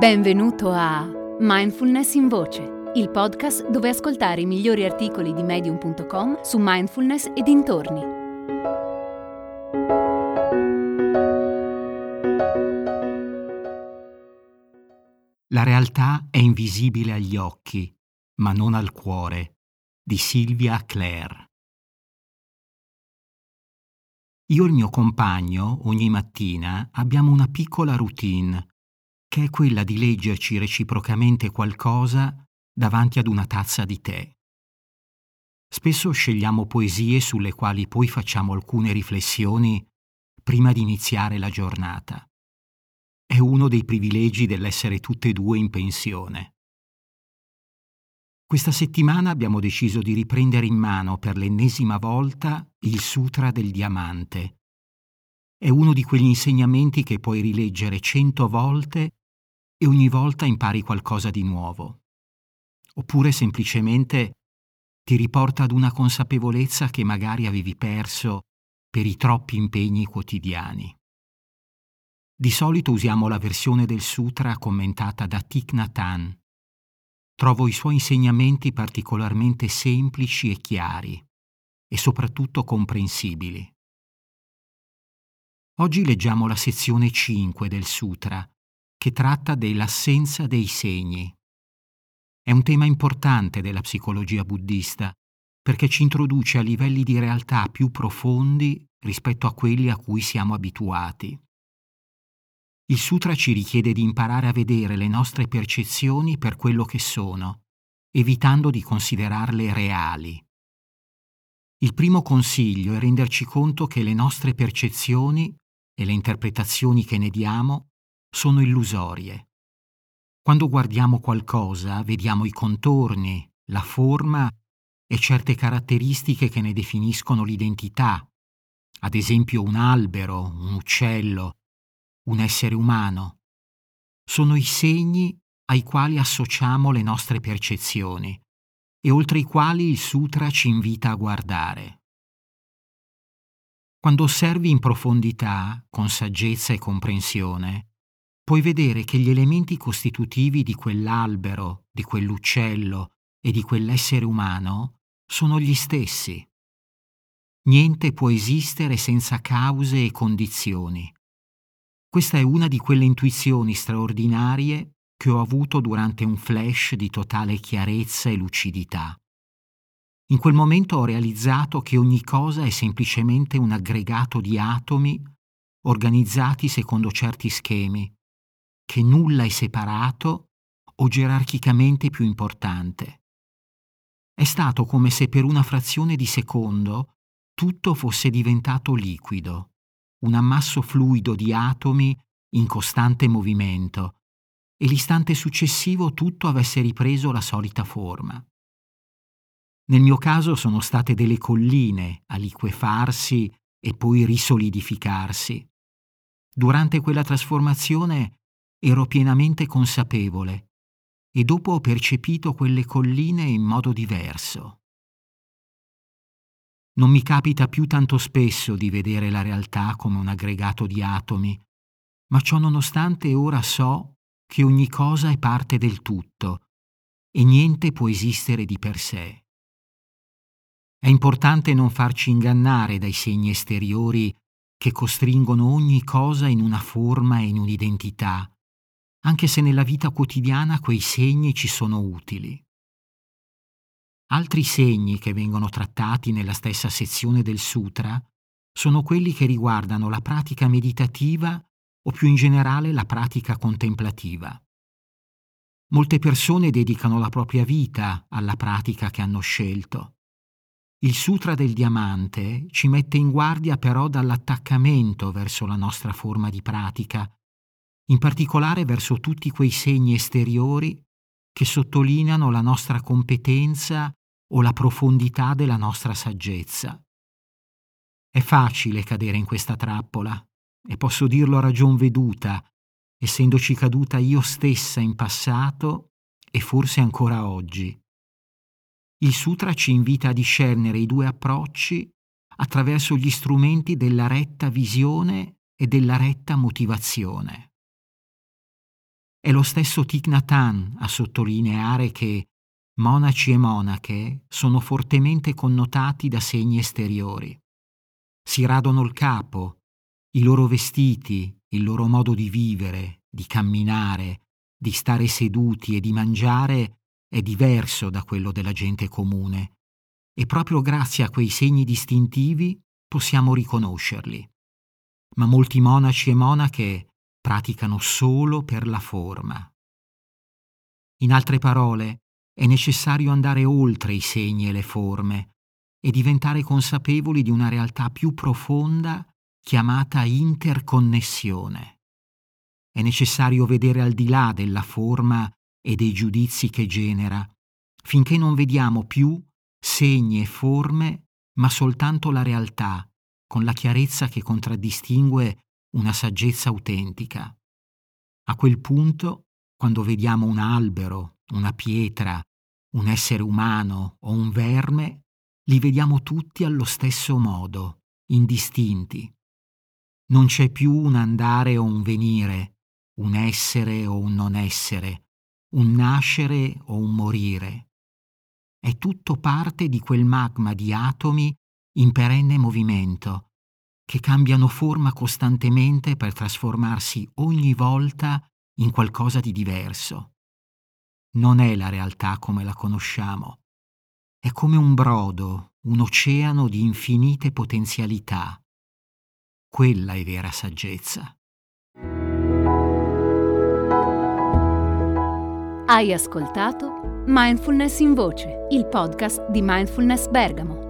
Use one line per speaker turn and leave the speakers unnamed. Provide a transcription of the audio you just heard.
Benvenuto a Mindfulness in Voce, il podcast dove ascoltare i migliori articoli di medium.com su mindfulness e dintorni.
La realtà è invisibile agli occhi, ma non al cuore, di Silvia Clare. Io e il mio compagno, ogni mattina, abbiamo una piccola routine che è quella di leggerci reciprocamente qualcosa davanti ad una tazza di tè. Spesso scegliamo poesie sulle quali poi facciamo alcune riflessioni prima di iniziare la giornata. È uno dei privilegi dell'essere tutte e due in pensione. Questa settimana abbiamo deciso di riprendere in mano per l'ennesima volta il Sutra del Diamante. È uno di quegli insegnamenti che puoi rileggere cento volte e ogni volta impari qualcosa di nuovo. Oppure semplicemente ti riporta ad una consapevolezza che magari avevi perso per i troppi impegni quotidiani. Di solito usiamo la versione del sutra commentata da Thich Nhat Hanh. Trovo i suoi insegnamenti particolarmente semplici e chiari e soprattutto comprensibili. Oggi leggiamo la sezione 5 del sutra, che tratta dell'assenza dei segni. È un tema importante della psicologia buddista perché ci introduce a livelli di realtà più profondi rispetto a quelli a cui siamo abituati. Il sutra ci richiede di imparare a vedere le nostre percezioni per quello che sono, evitando di considerarle reali. Il primo consiglio è renderci conto che le nostre percezioni e le interpretazioni che ne diamo sono illusorie. Quando guardiamo qualcosa vediamo i contorni, la forma e certe caratteristiche che ne definiscono l'identità, ad esempio un albero, un uccello, un essere umano. Sono i segni ai quali associamo le nostre percezioni e oltre i quali il sutra ci invita a guardare. Quando osservi in profondità, con saggezza e comprensione, puoi vedere che gli elementi costitutivi di quell'albero, di quell'uccello e di quell'essere umano sono gli stessi. Niente può esistere senza cause e condizioni. Questa è una di quelle intuizioni straordinarie che ho avuto durante un flash di totale chiarezza e lucidità. In quel momento ho realizzato che ogni cosa è semplicemente un aggregato di atomi organizzati secondo certi schemi che nulla è separato o gerarchicamente più importante. È stato come se per una frazione di secondo tutto fosse diventato liquido, un ammasso fluido di atomi in costante movimento, e l'istante successivo tutto avesse ripreso la solita forma. Nel mio caso sono state delle colline a liquefarsi e poi risolidificarsi. Durante quella trasformazione ero pienamente consapevole e dopo ho percepito quelle colline in modo diverso. Non mi capita più tanto spesso di vedere la realtà come un aggregato di atomi, ma ciò nonostante ora so che ogni cosa è parte del tutto e niente può esistere di per sé. È importante non farci ingannare dai segni esteriori che costringono ogni cosa in una forma e in un'identità, anche se nella vita quotidiana quei segni ci sono utili. Altri segni che vengono trattati nella stessa sezione del sutra sono quelli che riguardano la pratica meditativa o più in generale la pratica contemplativa. Molte persone dedicano la propria vita alla pratica che hanno scelto. Il Sutra del Diamante ci mette in guardia però dall'attaccamento verso la nostra forma di pratica in particolare verso tutti quei segni esteriori che sottolineano la nostra competenza o la profondità della nostra saggezza. È facile cadere in questa trappola e posso dirlo a ragion veduta, essendoci caduta io stessa in passato e forse ancora oggi. Il sutra ci invita a discernere i due approcci attraverso gli strumenti della retta visione e della retta motivazione. È lo stesso Hanh a sottolineare che monaci e monache sono fortemente connotati da segni esteriori. Si radono il capo, i loro vestiti, il loro modo di vivere, di camminare, di stare seduti e di mangiare è diverso da quello della gente comune e proprio grazie a quei segni distintivi possiamo riconoscerli. Ma molti monaci e monache praticano solo per la forma. In altre parole, è necessario andare oltre i segni e le forme e diventare consapevoli di una realtà più profonda chiamata interconnessione. È necessario vedere al di là della forma e dei giudizi che genera, finché non vediamo più segni e forme, ma soltanto la realtà, con la chiarezza che contraddistingue una saggezza autentica. A quel punto, quando vediamo un albero, una pietra, un essere umano o un verme, li vediamo tutti allo stesso modo, indistinti. Non c'è più un andare o un venire, un essere o un non essere, un nascere o un morire. È tutto parte di quel magma di atomi in perenne movimento, che cambiano forma costantemente per trasformarsi ogni volta in qualcosa di diverso. Non è la realtà come la conosciamo. È come un brodo, un oceano di infinite potenzialità. Quella è vera saggezza.
Hai ascoltato Mindfulness in Voce, il podcast di Mindfulness Bergamo